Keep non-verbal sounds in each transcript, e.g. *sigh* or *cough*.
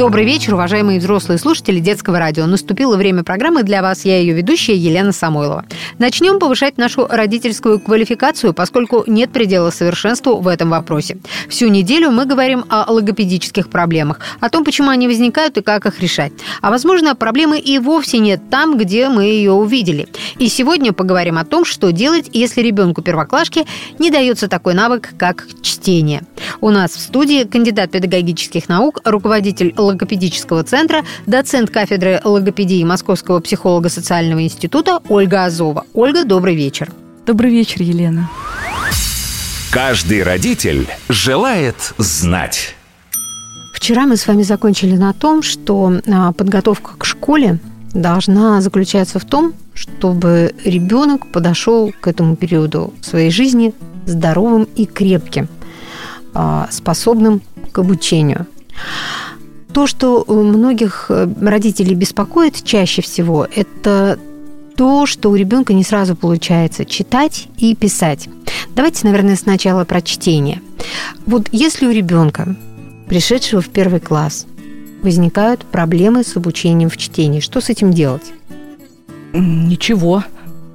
Добрый вечер, уважаемые взрослые слушатели детского радио. Наступило время программы для вас. Я ее ведущая Елена Самойлова. Начнем повышать нашу родительскую квалификацию, поскольку нет предела совершенству в этом вопросе. Всю неделю мы говорим о логопедических проблемах, о том, почему они возникают и как их решать. А возможно, проблемы и вовсе нет там, где мы ее увидели. И сегодня поговорим о том, что делать, если ребенку первоклашки не дается такой навык, как чтение. У нас в студии кандидат педагогических наук, руководитель логопедического центра, доцент кафедры логопедии Московского психолого-социального института Ольга Азова. Ольга, добрый вечер. Добрый вечер, Елена. Каждый родитель желает знать. Вчера мы с вами закончили на том, что а, подготовка к школе должна заключаться в том, чтобы ребенок подошел к этому периоду своей жизни здоровым и крепким, а, способным к обучению. То, что многих э, родителей беспокоит чаще всего, это то, что у ребенка не сразу получается читать и писать. Давайте, наверное, сначала про чтение. Вот если у ребенка, пришедшего в первый класс, возникают проблемы с обучением в чтении, что с этим делать? Ничего.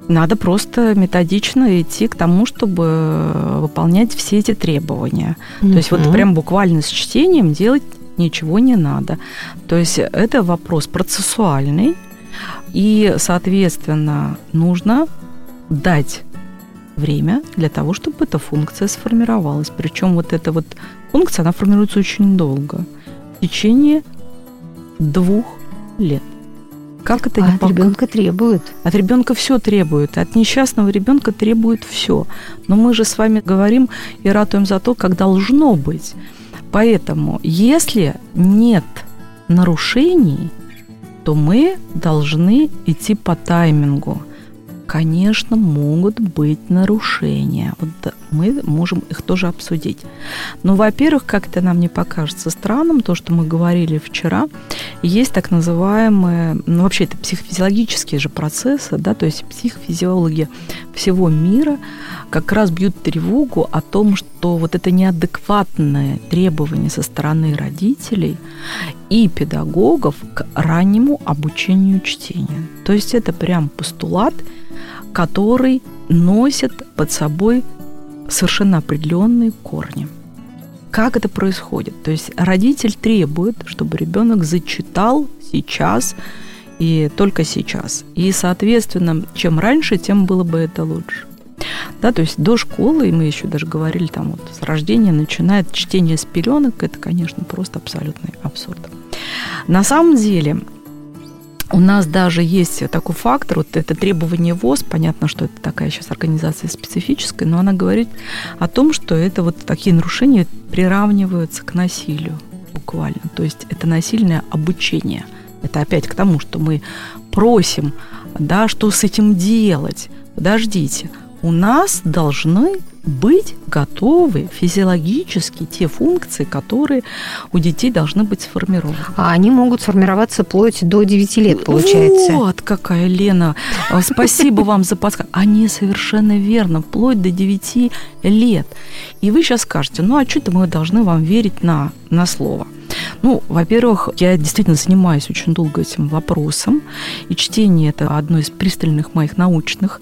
Надо просто методично идти к тому, чтобы выполнять все эти требования. Mm-hmm. То есть вот прям буквально с чтением делать ничего не надо. То есть это вопрос процессуальный, и, соответственно, нужно дать время для того, чтобы эта функция сформировалась. Причем вот эта вот функция, она формируется очень долго, в течение двух лет. Как это а не от ребенка требует? От ребенка все требует. От несчастного ребенка требует все. Но мы же с вами говорим и ратуем за то, как должно быть. Поэтому, если нет нарушений, то мы должны идти по таймингу. Конечно, могут быть нарушения. Вот мы можем их тоже обсудить. Но, во-первых, как-то нам не покажется странным то, что мы говорили вчера, есть так называемые, ну, вообще это психофизиологические же процессы, да, то есть психофизиологи всего мира как раз бьют тревогу о том, что вот это неадекватное требование со стороны родителей и педагогов к раннему обучению чтения. То есть это прям постулат, который носит под собой совершенно определенные корни. Как это происходит? То есть родитель требует, чтобы ребенок зачитал сейчас и только сейчас. И, соответственно, чем раньше, тем было бы это лучше. Да, то есть до школы, и мы еще даже говорили, там вот с рождения начинает чтение с пеленок, это, конечно, просто абсолютный абсурд. На самом деле, у нас даже есть такой фактор, вот это требование ВОЗ, понятно, что это такая сейчас организация специфическая, но она говорит о том, что это вот такие нарушения приравниваются к насилию буквально. То есть это насильное обучение. Это опять к тому, что мы просим, да, что с этим делать. Подождите, у нас должны быть готовы физиологически те функции, которые у детей должны быть сформированы. А они могут сформироваться вплоть до 9 лет, получается. Вот какая, Лена. А, спасибо вам за подсказку. Они совершенно верно, вплоть до 9 лет. И вы сейчас скажете, ну а что-то мы должны вам верить на, на слово. Ну, во-первых, я действительно занимаюсь очень долго этим вопросом, и чтение – это одно из пристальных моих научных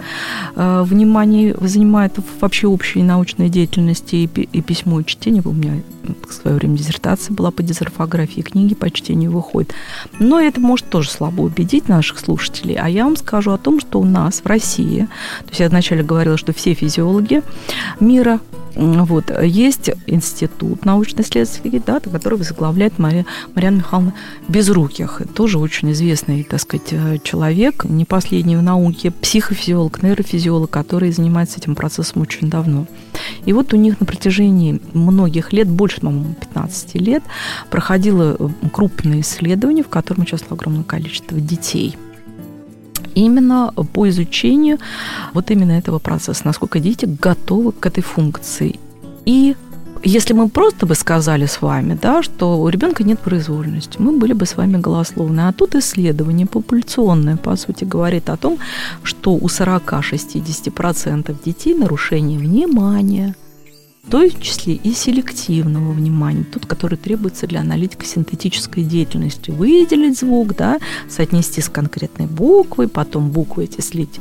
э, вниманий занимает вообще общей научной деятельности и, и письмо, и чтение. У меня в свое время диссертация была по дезорфографии, книги по чтению выходят. Но это может тоже слабо убедить наших слушателей. А я вам скажу о том, что у нас в России, то есть я вначале говорила, что все физиологи мира вот. Есть институт научно-исследовательский, да, который возглавляет Мария, Марьяна Михайловна Безруких. Тоже очень известный, так сказать, э, человек, не последний в науке, психофизиолог, нейрофизиолог, который занимается этим процессом очень давно. И вот у них на протяжении многих лет, больше, по-моему, 15 лет, проходило э, крупное исследование, в котором участвовало огромное количество детей – именно по изучению вот именно этого процесса, насколько дети готовы к этой функции. И если мы просто бы сказали с вами, да, что у ребенка нет произвольности, мы были бы с вами голословны. А тут исследование популяционное, по сути, говорит о том, что у 40-60% детей нарушение внимания, в том числе и селективного внимания, тот, который требуется для аналитико-синтетической деятельности. Выделить звук, да, соотнести с конкретной буквой, потом буквы эти слить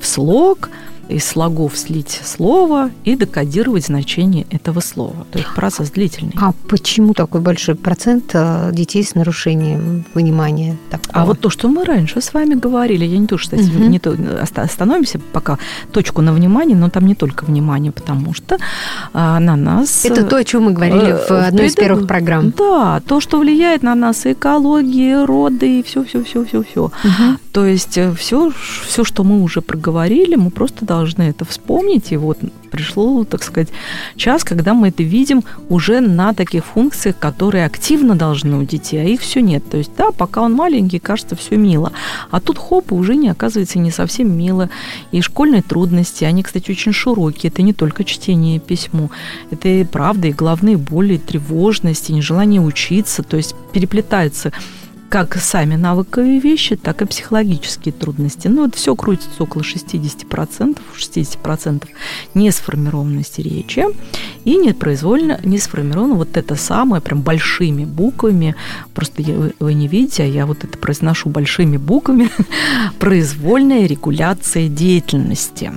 в слог – из слогов слить слово и декодировать значение этого слова. То есть процесс длительный. А почему такой большой процент э, детей с нарушением внимания? Такого? А вот то, что мы раньше с вами говорили, я не то, что угу. не то, остановимся пока точку на внимание, но там не только внимание, потому что а, на нас... Это то, о чем мы говорили в э, одной из первых программ. Да, то, что влияет на нас экология, роды и все-все-все-все-все. Угу. То есть все, э, все, что мы уже проговорили, мы просто должны это вспомнить. И вот пришло, так сказать, час, когда мы это видим уже на таких функциях, которые активно должны у детей, а их все нет. То есть, да, пока он маленький, кажется, все мило. А тут хоп, уже не оказывается не совсем мило. И школьные трудности, они, кстати, очень широкие. Это не только чтение и письмо. Это и правда, и головные боли, и тревожность, и нежелание учиться. То есть переплетаются как сами навыковые вещи, так и психологические трудности. Ну, вот все крутится около 60%, 60% несформированности речи и непроизвольно не сформировано вот это самое, прям большими буквами, просто я, вы не видите, а я вот это произношу большими буквами, *laughs* произвольная регуляция деятельности.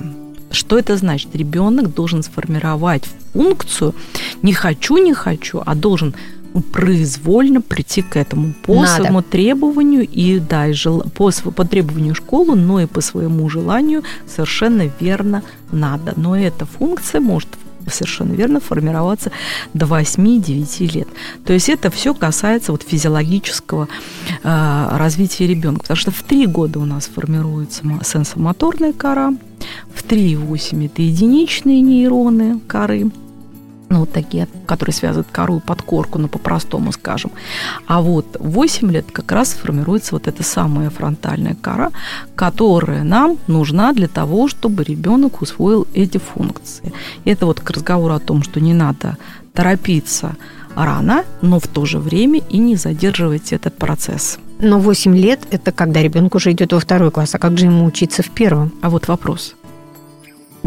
Что это значит? Ребенок должен сформировать функцию не хочу, не хочу, а должен произвольно прийти к этому по Надо. своему требованию и да, и жел... по, по требованию школы, но и по своему желанию совершенно верно надо. Но эта функция может совершенно верно формироваться до 8-9 лет. То есть это все касается вот физиологического э, развития ребенка, потому что в 3 года у нас формируется сенсомоторная кора, в 3,8 это единичные нейроны коры, ну, вот такие, которые связывают кору и подкорку, ну, по-простому скажем. А вот 8 лет как раз формируется вот эта самая фронтальная кора, которая нам нужна для того, чтобы ребенок усвоил эти функции. Это вот к разговору о том, что не надо торопиться рано, но в то же время и не задерживать этот процесс. Но 8 лет – это когда ребенок уже идет во второй класс, а как же ему учиться в первом? А вот вопрос.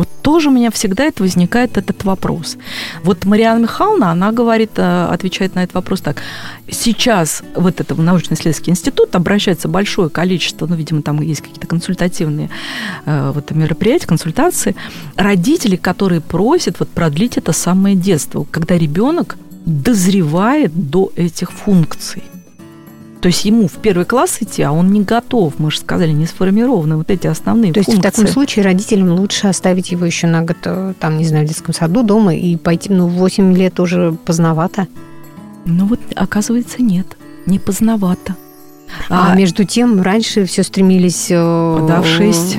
Вот тоже у меня всегда это возникает этот вопрос. Вот Мариана Михайловна, она говорит, э, отвечает на этот вопрос так. Сейчас вот это научно-исследовательский институт обращается большое количество, ну, видимо, там есть какие-то консультативные э, вот, мероприятия, консультации, родителей, которые просят вот продлить это самое детство, когда ребенок дозревает до этих функций. То есть ему в первый класс идти, а он не готов, мы же сказали, не сформированы вот эти основные То функции. есть в таком случае родителям лучше оставить его еще на год, э, там, не знаю, в детском саду, дома и пойти, ну, в 8 лет уже поздновато? Ну вот, оказывается, нет, не поздновато. А, а между тем раньше все стремились э, да, в 6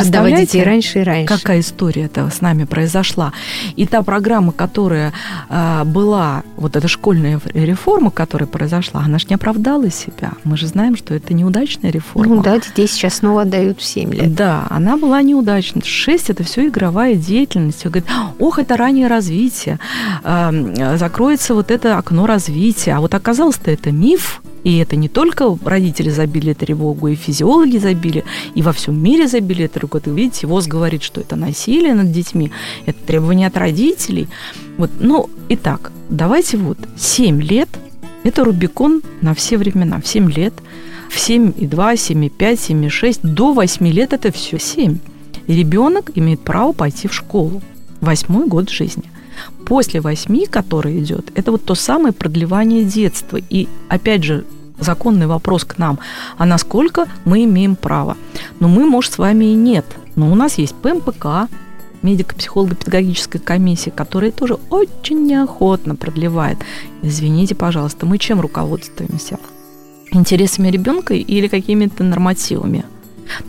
сдавать детей раньше и раньше. Какая история это с нами произошла. И та программа, которая а, была, вот эта школьная реформа, которая произошла, она же не оправдала себя. Мы же знаем, что это неудачная реформа. Ну да, детей сейчас снова отдают в 7 лет. Да, она была неудачной. 6 – это все игровая деятельность. Говорит, ох, это раннее развитие. А, закроется вот это окно развития. А вот оказалось-то это миф, и это не только родители забили тревогу, и физиологи забили, и во всем мире забили тревогу. Вы видите, ВОЗ говорит, что это насилие над детьми, это требование от родителей. Вот, ну, итак, давайте вот 7 лет – это Рубикон на все времена. В 7 лет, в 7,2, 7,5, 7,6, до 8 лет – это все 7. И ребенок имеет право пойти в школу. Восьмой год жизни – После восьми, который идет, это вот то самое продлевание детства. И опять же, законный вопрос к нам, а насколько мы имеем право? Но мы, может, с вами и нет. Но у нас есть ПМПК, медико-психолого-педагогическая комиссия, которая тоже очень неохотно продлевает. Извините, пожалуйста, мы чем руководствуемся? Интересами ребенка или какими-то нормативами?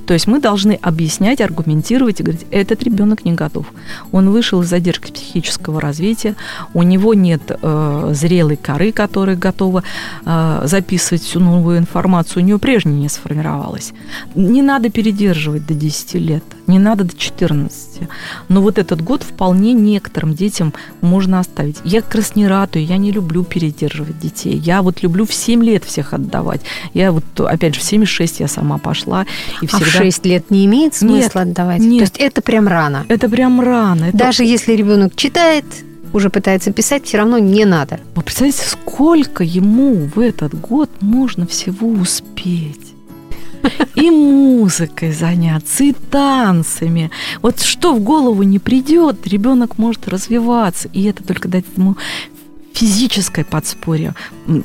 То есть мы должны объяснять, аргументировать и говорить, этот ребенок не готов. Он вышел из задержки психического развития, у него нет э, зрелой коры, которая готова э, записывать всю новую информацию, у него прежняя не сформировалась. Не надо передерживать до 10 лет, не надо до 14. Но вот этот год вполне некоторым детям можно оставить. Я как раз не ратую, я не люблю передерживать детей. Я вот люблю в 7 лет всех отдавать. Я вот, опять же, в 7,6 я сама пошла. И всегда... А в 6 лет не имеет смысла нет, отдавать? Нет. То есть это прям рано? Это прям рано. Это... Даже если ребенок читает, уже пытается писать, все равно не надо. Вы представляете, сколько ему в этот год можно всего успеть? И музыкой заняться, и танцами. Вот что в голову не придет, ребенок может развиваться. И это только дать ему физическое подспорье,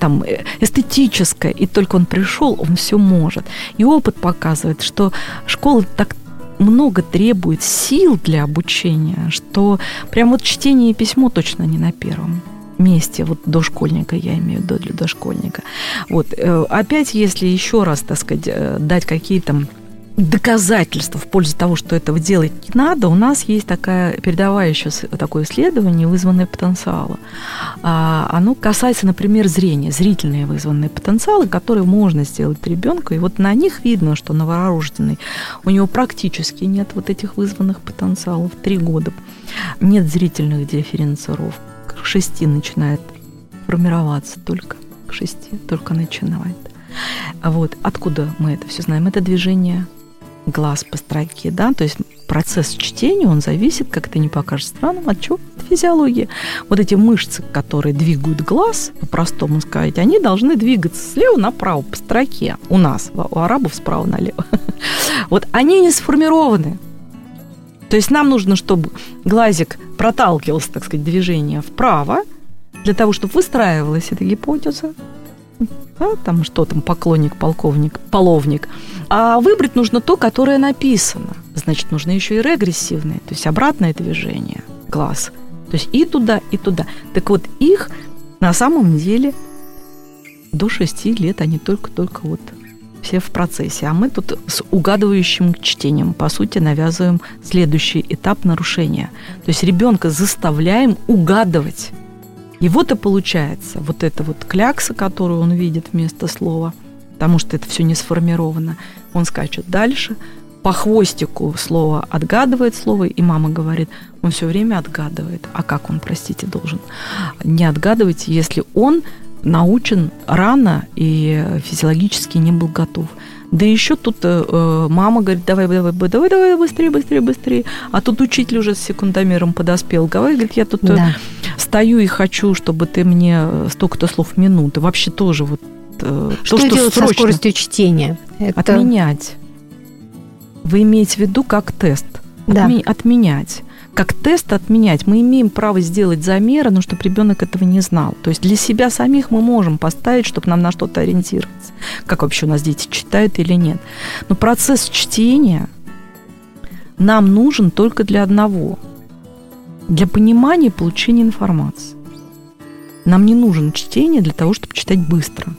там, э, эстетическое, и только он пришел, он все может. И опыт показывает, что школа так много требует сил для обучения, что прям вот чтение и письмо точно не на первом месте, вот дошкольника, я имею в виду для дошкольника. Вот, э, опять, если еще раз, так сказать, э, дать какие-то доказательства в пользу того, что этого делать не надо, у нас есть такая передовая еще такое исследование вызванное потенциала. А, оно касается, например, зрения, зрительные вызванные потенциалы, которые можно сделать ребенку, и вот на них видно, что новорожденный, у него практически нет вот этих вызванных потенциалов, три года нет зрительных дифференцировок, к шести начинает формироваться только, к шести только начинает. Вот. Откуда мы это все знаем? Это движение глаз по строке, да, то есть процесс чтения, он зависит, как это не покажет странным, от чего? От физиологии. Вот эти мышцы, которые двигают глаз, по-простому сказать, они должны двигаться слева направо по строке. У нас, у арабов справа налево. *laughs* Вот они не сформированы. То есть нам нужно, чтобы глазик проталкивался, так сказать, движение вправо, для того, чтобы выстраивалась эта гипотеза, да, там что там, поклонник, полковник, половник. А выбрать нужно то, которое написано. Значит, нужно еще и регрессивное, то есть обратное движение глаз. То есть и туда, и туда. Так вот, их на самом деле до 6 лет они только-только вот все в процессе. А мы тут с угадывающим чтением, по сути, навязываем следующий этап нарушения. То есть ребенка заставляем угадывать и вот и получается вот эта вот клякса, которую он видит вместо слова, потому что это все не сформировано. Он скачет дальше, по хвостику слово отгадывает слово, и мама говорит, он все время отгадывает. А как он, простите, должен не отгадывать, если он научен рано и физиологически не был готов. Да еще тут э, мама говорит, давай, давай, давай, давай, быстрее, быстрее, быстрее. А тут учитель уже с секундомером подоспел. Говорит, я тут э, да. Стою и хочу, чтобы ты мне э, столько-то слов в минуту. Вообще тоже вот э, что, то, что делать срочно. со скоростью чтения? Это... Отменять. Вы имеете в виду как тест? Да. Отменять как тест отменять. Мы имеем право сделать замеры, но чтобы ребенок этого не знал. То есть для себя самих мы можем поставить, чтобы нам на что-то ориентироваться. Как вообще у нас дети читают или нет. Но процесс чтения нам нужен только для одного. Для понимания и получения информации. Нам не нужен чтение для того, чтобы читать быстро.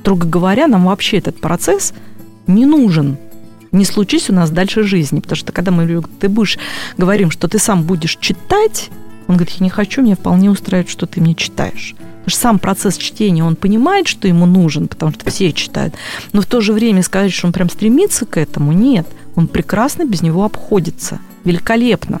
Строго говоря, нам вообще этот процесс не нужен не случись у нас дальше жизни. Потому что когда мы ты будешь, говорим, что ты сам будешь читать, он говорит, я не хочу, мне вполне устраивает, что ты мне читаешь. Потому что сам процесс чтения, он понимает, что ему нужен, потому что все читают. Но в то же время сказать, что он прям стремится к этому, нет. Он прекрасно без него обходится. Великолепно.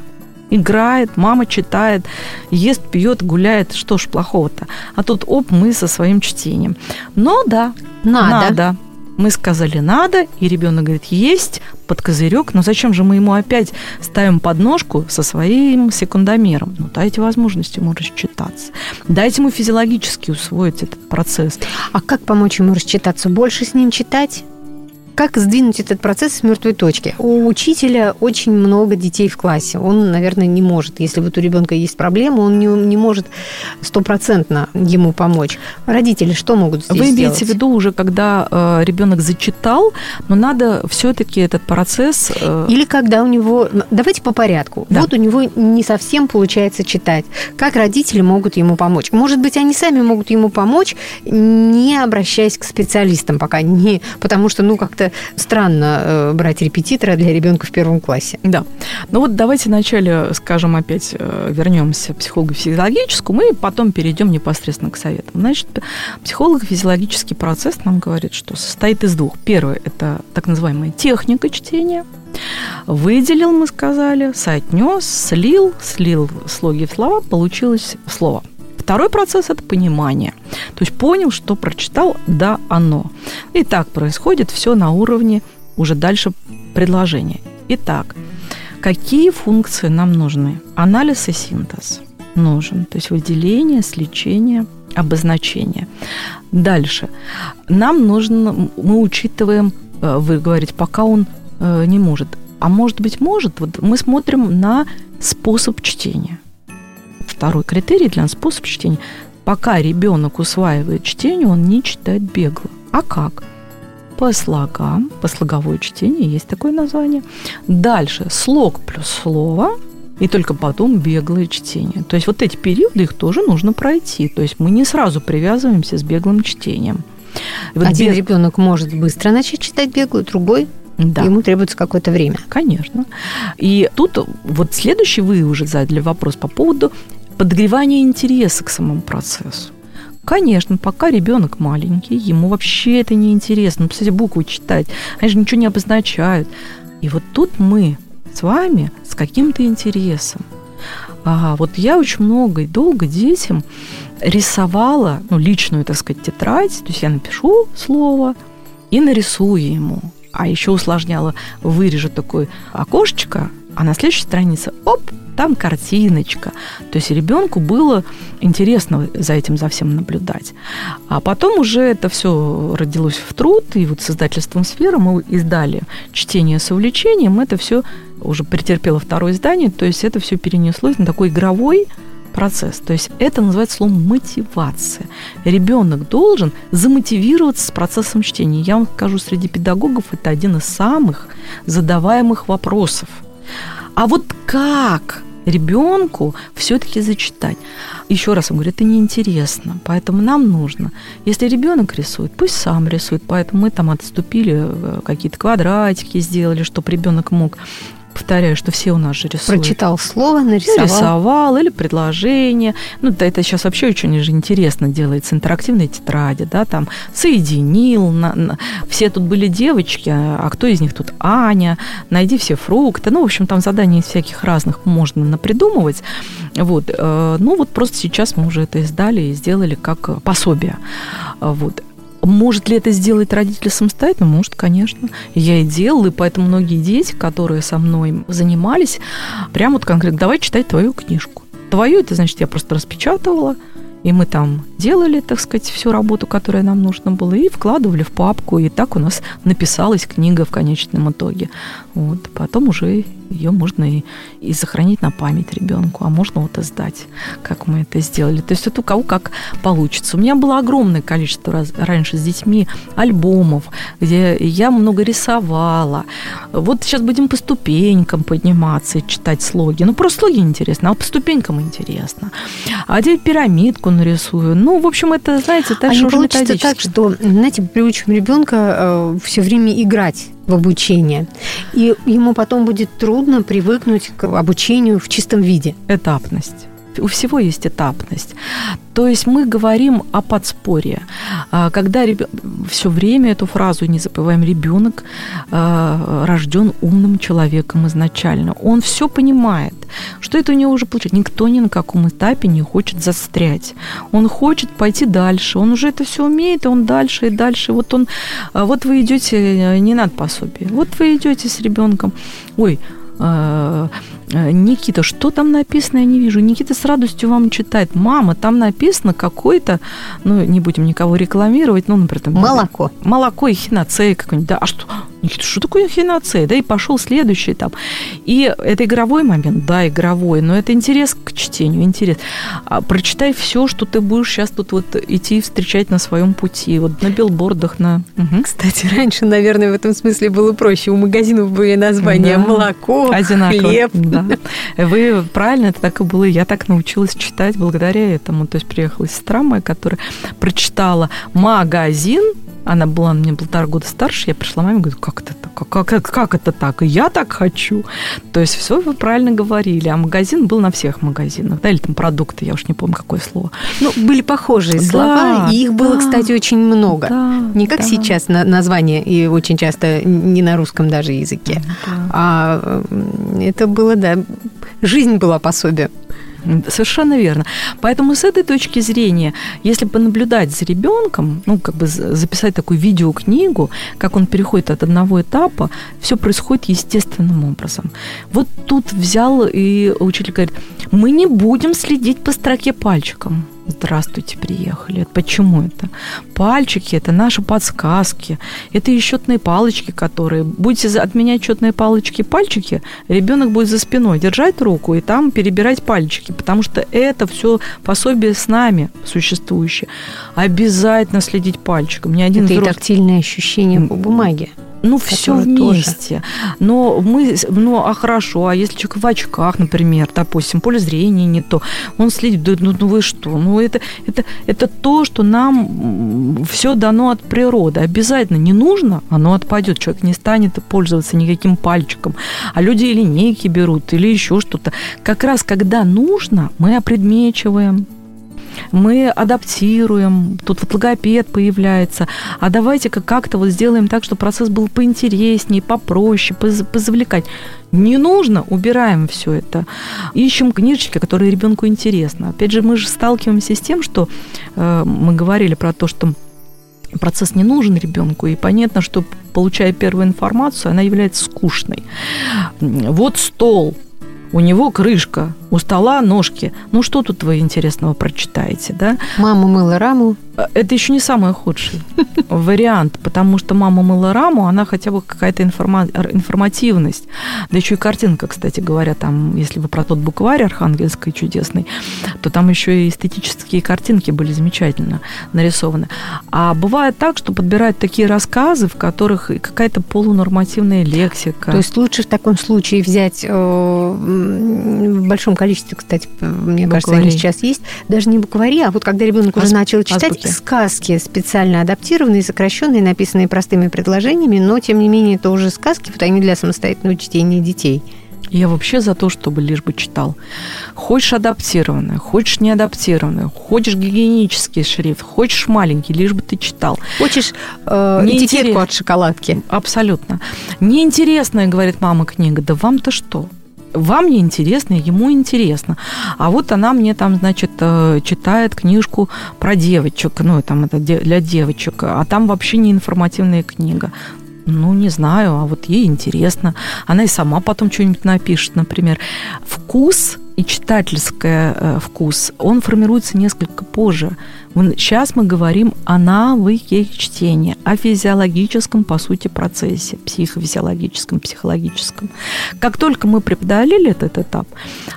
Играет, мама читает, ест, пьет, гуляет. Что ж плохого-то? А тут оп, мы со своим чтением. Но да, надо. надо. Мы сказали надо, и ребенок говорит есть под козырек, но зачем же мы ему опять ставим подножку со своим секундомером? Ну, дайте возможность ему рассчитаться. Дайте ему физиологически усвоить этот процесс. А как помочь ему рассчитаться? Больше с ним читать? Как сдвинуть этот процесс с мертвой точки? У учителя очень много детей в классе. Он, наверное, не может. Если вот у ребенка есть проблема, он не, не может стопроцентно ему помочь. Родители что могут здесь Вы имеете сделать? в виду уже, когда э, ребенок зачитал, но надо все-таки этот процесс... Э... Или когда у него... Давайте по порядку. Да. Вот у него не совсем получается читать. Как родители могут ему помочь? Может быть, они сами могут ему помочь, не обращаясь к специалистам пока, не потому что, ну, как-то как-то странно э, брать репетитора для ребенка в первом классе. Да. Ну вот давайте вначале, скажем, опять э, вернемся к психолого-физиологическому и потом перейдем непосредственно к советам. Значит, психолого-физиологический процесс нам говорит, что состоит из двух. Первый – это так называемая техника чтения. Выделил, мы сказали, соотнес, слил, слил слоги в слова, получилось слово – Второй процесс – это понимание. То есть понял, что прочитал, да, оно. И так происходит все на уровне уже дальше предложения. Итак, какие функции нам нужны? Анализ и синтез нужен. То есть выделение, сличение, обозначение. Дальше. Нам нужно, мы учитываем, э, вы говорите, пока он э, не может. А может быть, может. Вот мы смотрим на способ чтения второй критерий для нас способ чтения. Пока ребенок усваивает чтение, он не читает бегло. А как? По слогам, по слоговое чтение, есть такое название. Дальше слог плюс слово, и только потом беглое чтение. То есть вот эти периоды, их тоже нужно пройти. То есть мы не сразу привязываемся с беглым чтением. вот Один без... ребенок может быстро начать читать беглую, другой да. Ему требуется какое-то время. Конечно. И тут вот следующий вы уже задали вопрос по поводу подогревание интереса к самому процессу. Конечно, пока ребенок маленький, ему вообще это не интересно. Ну, буквы читать, они же ничего не обозначают. И вот тут мы с вами с каким-то интересом. Ага, вот я очень много и долго детям рисовала, ну, личную, так сказать, тетрадь. То есть я напишу слово и нарисую ему. А еще усложняла, вырежу такое окошечко, а на следующей странице, оп, там картиночка. То есть ребенку было интересно за этим, за всем наблюдать. А потом уже это все родилось в труд, и вот с издательством «Сфера» мы издали «Чтение с увлечением». Это все уже претерпело второе издание, то есть это все перенеслось на такой игровой процесс. То есть это называется словом мотивация. Ребенок должен замотивироваться с процессом чтения. Я вам скажу, среди педагогов это один из самых задаваемых вопросов – а вот как ребенку все-таки зачитать? Еще раз я говорю, это неинтересно, поэтому нам нужно, если ребенок рисует, пусть сам рисует, поэтому мы там отступили, э, какие-то квадратики сделали, чтобы ребенок мог повторяю, что все у нас же рисуют. Прочитал слово, нарисовал. Нарисовал или предложение. Ну, да, это сейчас вообще очень же интересно делается. Интерактивные тетради, да, там соединил. На, на, все тут были девочки, а кто из них тут Аня? Найди все фрукты. Ну, в общем, там заданий всяких разных можно напридумывать. Вот. Э, ну, вот просто сейчас мы уже это издали и сделали как пособие. Вот. Может ли это сделать родители самостоятельно? Может, конечно. Я и делала, и поэтому многие дети, которые со мной занимались, прямо вот конкретно, давай читать твою книжку. Твою, это значит, я просто распечатывала, и мы там делали, так сказать, всю работу, которая нам нужно было, и вкладывали в папку, и так у нас написалась книга в конечном итоге. Вот. Потом уже ее можно и, и сохранить на память ребенку, а можно вот издать, как мы это сделали. То есть это у кого как получится. У меня было огромное количество раз, раньше с детьми альбомов, где я много рисовала. Вот сейчас будем по ступенькам подниматься и читать слоги. Ну, просто слоги интересно, а по ступенькам интересно. А теперь пирамидку нарисую. Ну, в общем, это, знаете, так а не получится так, что, знаете, приучим ребенка э, все время играть в обучение. И ему потом будет трудно привыкнуть к обучению в чистом виде. Этапность. У всего есть этапность. То есть мы говорим о подспорье. А, когда реб... все время эту фразу не забываем, ребенок а, рожден умным человеком изначально. Он все понимает, что это у него уже получается. Никто ни на каком этапе не хочет застрять. Он хочет пойти дальше. Он уже это все умеет, и он дальше и дальше. Вот он, а, вот вы идете, не надо пособие. Вот вы идете с ребенком. Ой, Э, Никита, что там написано, я не вижу. Никита с радостью вам читает. Мама, там написано какой-то, ну, не будем никого рекламировать, ну, например, там... Молоко. Молоко и хиноцея какой-нибудь. Да, а что? Что такое хиноцея? Да, и пошел следующий этап. И это игровой момент? Да, игровой, но это интерес к чтению, интерес. А, прочитай все, что ты будешь сейчас тут вот идти встречать на своем пути, вот на билбордах, на... Угу. Кстати, раньше, наверное, в этом смысле было проще. У магазинов были названия да. молоко, Одинаково. хлеб. Да. Вы правильно, это так и было. Я так научилась читать благодаря этому. То есть приехала сестра моя, которая прочитала магазин Она была меня полтора года старше, я пришла маме и говорю, как это так? Как, как, как это так? И я так хочу. То есть все вы правильно говорили. А магазин был на всех магазинах, да, или там продукты, я уж не помню, какое слово. Ну, были похожие да, слова, и их было, да, кстати, очень много. Да, не как да. сейчас на, название, и очень часто не на русском даже языке. Да. А это было, да, жизнь была пособие. Совершенно верно. Поэтому с этой точки зрения, если понаблюдать за ребенком, ну, как бы записать такую видеокнигу, как он переходит от одного этапа, все происходит естественным образом. Вот тут взял и учитель говорит, мы не будем следить по строке пальчиком. Здравствуйте, приехали. Почему это? Пальчики – это наши подсказки. Это и счетные палочки, которые... Будете отменять счетные палочки пальчики, ребенок будет за спиной держать руку и там перебирать пальчики, потому что это все пособие с нами существующее. Обязательно следить пальчиком. Ни один это взрослый... и тактильное ощущение по бумаге ну, все вместе. Тоже. Но мы, ну, а хорошо, а если человек в очках, например, допустим, поле зрения не то, он следит, ну, ну вы что? Ну, это, это, это то, что нам все дано от природы. Обязательно не нужно, оно отпадет. Человек не станет пользоваться никаким пальчиком. А люди линейки берут или еще что-то. Как раз когда нужно, мы опредмечиваем, мы адаптируем, тут вот логопед появляется, а давайте-ка как-то вот сделаем так, чтобы процесс был поинтереснее, попроще, позавлекать. Не нужно, убираем все это. Ищем книжечки, которые ребенку интересны. Опять же, мы же сталкиваемся с тем, что э, мы говорили про то, что процесс не нужен ребенку, и понятно, что получая первую информацию, она является скучной. Вот стол, у него крышка, у стола ножки. Ну, что тут вы интересного прочитаете, да? Мама мыла раму. Э, это еще не самый худший *laughs* вариант, потому что мама мыла раму, она хотя бы какая-то информа- информативность. Да еще и картинка, кстати говоря, там, если вы про тот букварь архангельский чудесный, то там еще и эстетические картинки были замечательно нарисованы. А бывает так, что подбирают такие рассказы, в которых какая-то полунормативная лексика. То есть лучше в таком случае взять э, в большом количестве, кстати, мне буквари. кажется, они сейчас есть, даже не буквари, а вот когда ребенок уже начал читать азбуки. сказки, специально адаптированные, сокращенные, написанные простыми предложениями, но тем не менее это уже сказки, вот они для самостоятельного чтения детей. Я вообще за то, чтобы лишь бы читал. Хочешь адаптированное, хочешь не адаптированное, хочешь гигиенический шрифт, хочешь маленький, лишь бы ты читал. Хочешь э, не этикетку интерес... от шоколадки. Абсолютно. Неинтересная, говорит мама, книга. Да вам-то что? Вам не интересно, ему интересно. А вот она мне там, значит, э, читает книжку про девочек, ну, там это для девочек, а там вообще не информативная книга. Ну, не знаю, а вот ей интересно. Она и сама потом что-нибудь напишет, например. Вкус и читательский э, вкус, он формируется несколько позже. Сейчас мы говорим о навыке чтения, о физиологическом, по сути, процессе, психофизиологическом, психологическом. Как только мы преодолели этот этап,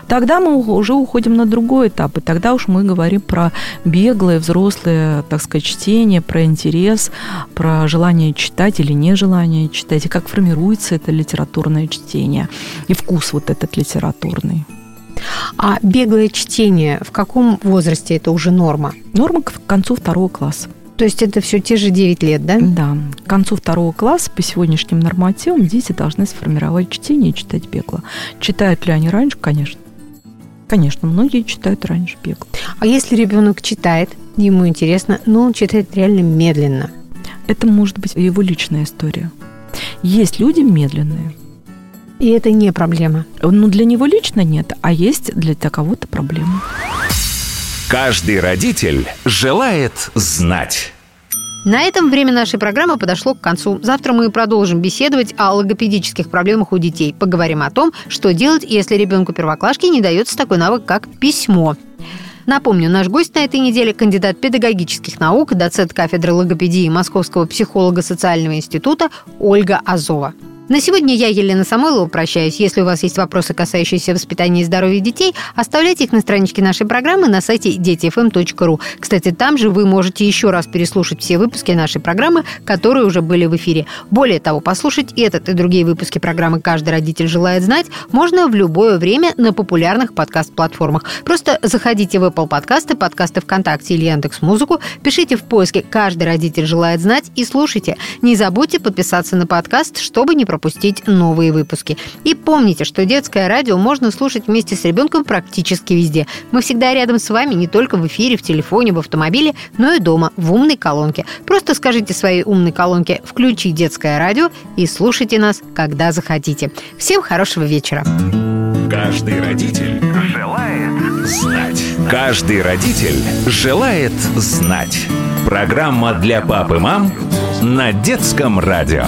тогда мы уже уходим на другой этап, и тогда уж мы говорим про беглое, взрослое, так сказать, чтение, про интерес, про желание читать или нежелание читать, и как формируется это литературное чтение, и вкус вот этот литературный. А беглое чтение, в каком возрасте это уже норма? Норма к концу второго класса. То есть это все те же 9 лет, да? Да. К концу второго класса по сегодняшним нормативам дети должны сформировать чтение и читать бегло. Читают ли они раньше? Конечно. Конечно, многие читают раньше бегло. А если ребенок читает, ему интересно, но он читает реально медленно? Это может быть его личная история. Есть люди медленные, и это не проблема. Ну, для него лично нет, а есть для кого-то проблема. Каждый родитель желает знать. На этом время нашей программы подошло к концу. Завтра мы продолжим беседовать о логопедических проблемах у детей. Поговорим о том, что делать, если ребенку первоклашки не дается такой навык, как письмо. Напомню, наш гость на этой неделе – кандидат педагогических наук, доцент кафедры логопедии Московского психолого-социального института Ольга Азова. На сегодня я, Елена Самойлова, прощаюсь. Если у вас есть вопросы, касающиеся воспитания и здоровья детей, оставляйте их на страничке нашей программы на сайте детифм.ру. Кстати, там же вы можете еще раз переслушать все выпуски нашей программы, которые уже были в эфире. Более того, послушать этот и другие выпуски программы «Каждый родитель желает знать» можно в любое время на популярных подкаст-платформах. Просто заходите в Apple подкасты, подкасты ВКонтакте или Яндекс Музыку, пишите в поиске «Каждый родитель желает знать» и слушайте. Не забудьте подписаться на подкаст, чтобы не пропустить пропустить новые выпуски. И помните, что детское радио можно слушать вместе с ребенком практически везде. Мы всегда рядом с вами не только в эфире, в телефоне, в автомобиле, но и дома, в умной колонке. Просто скажите своей умной колонке «Включи детское радио» и слушайте нас, когда захотите. Всем хорошего вечера. Каждый родитель желает знать. Каждый родитель желает знать. Программа для пап и мам на детском радио.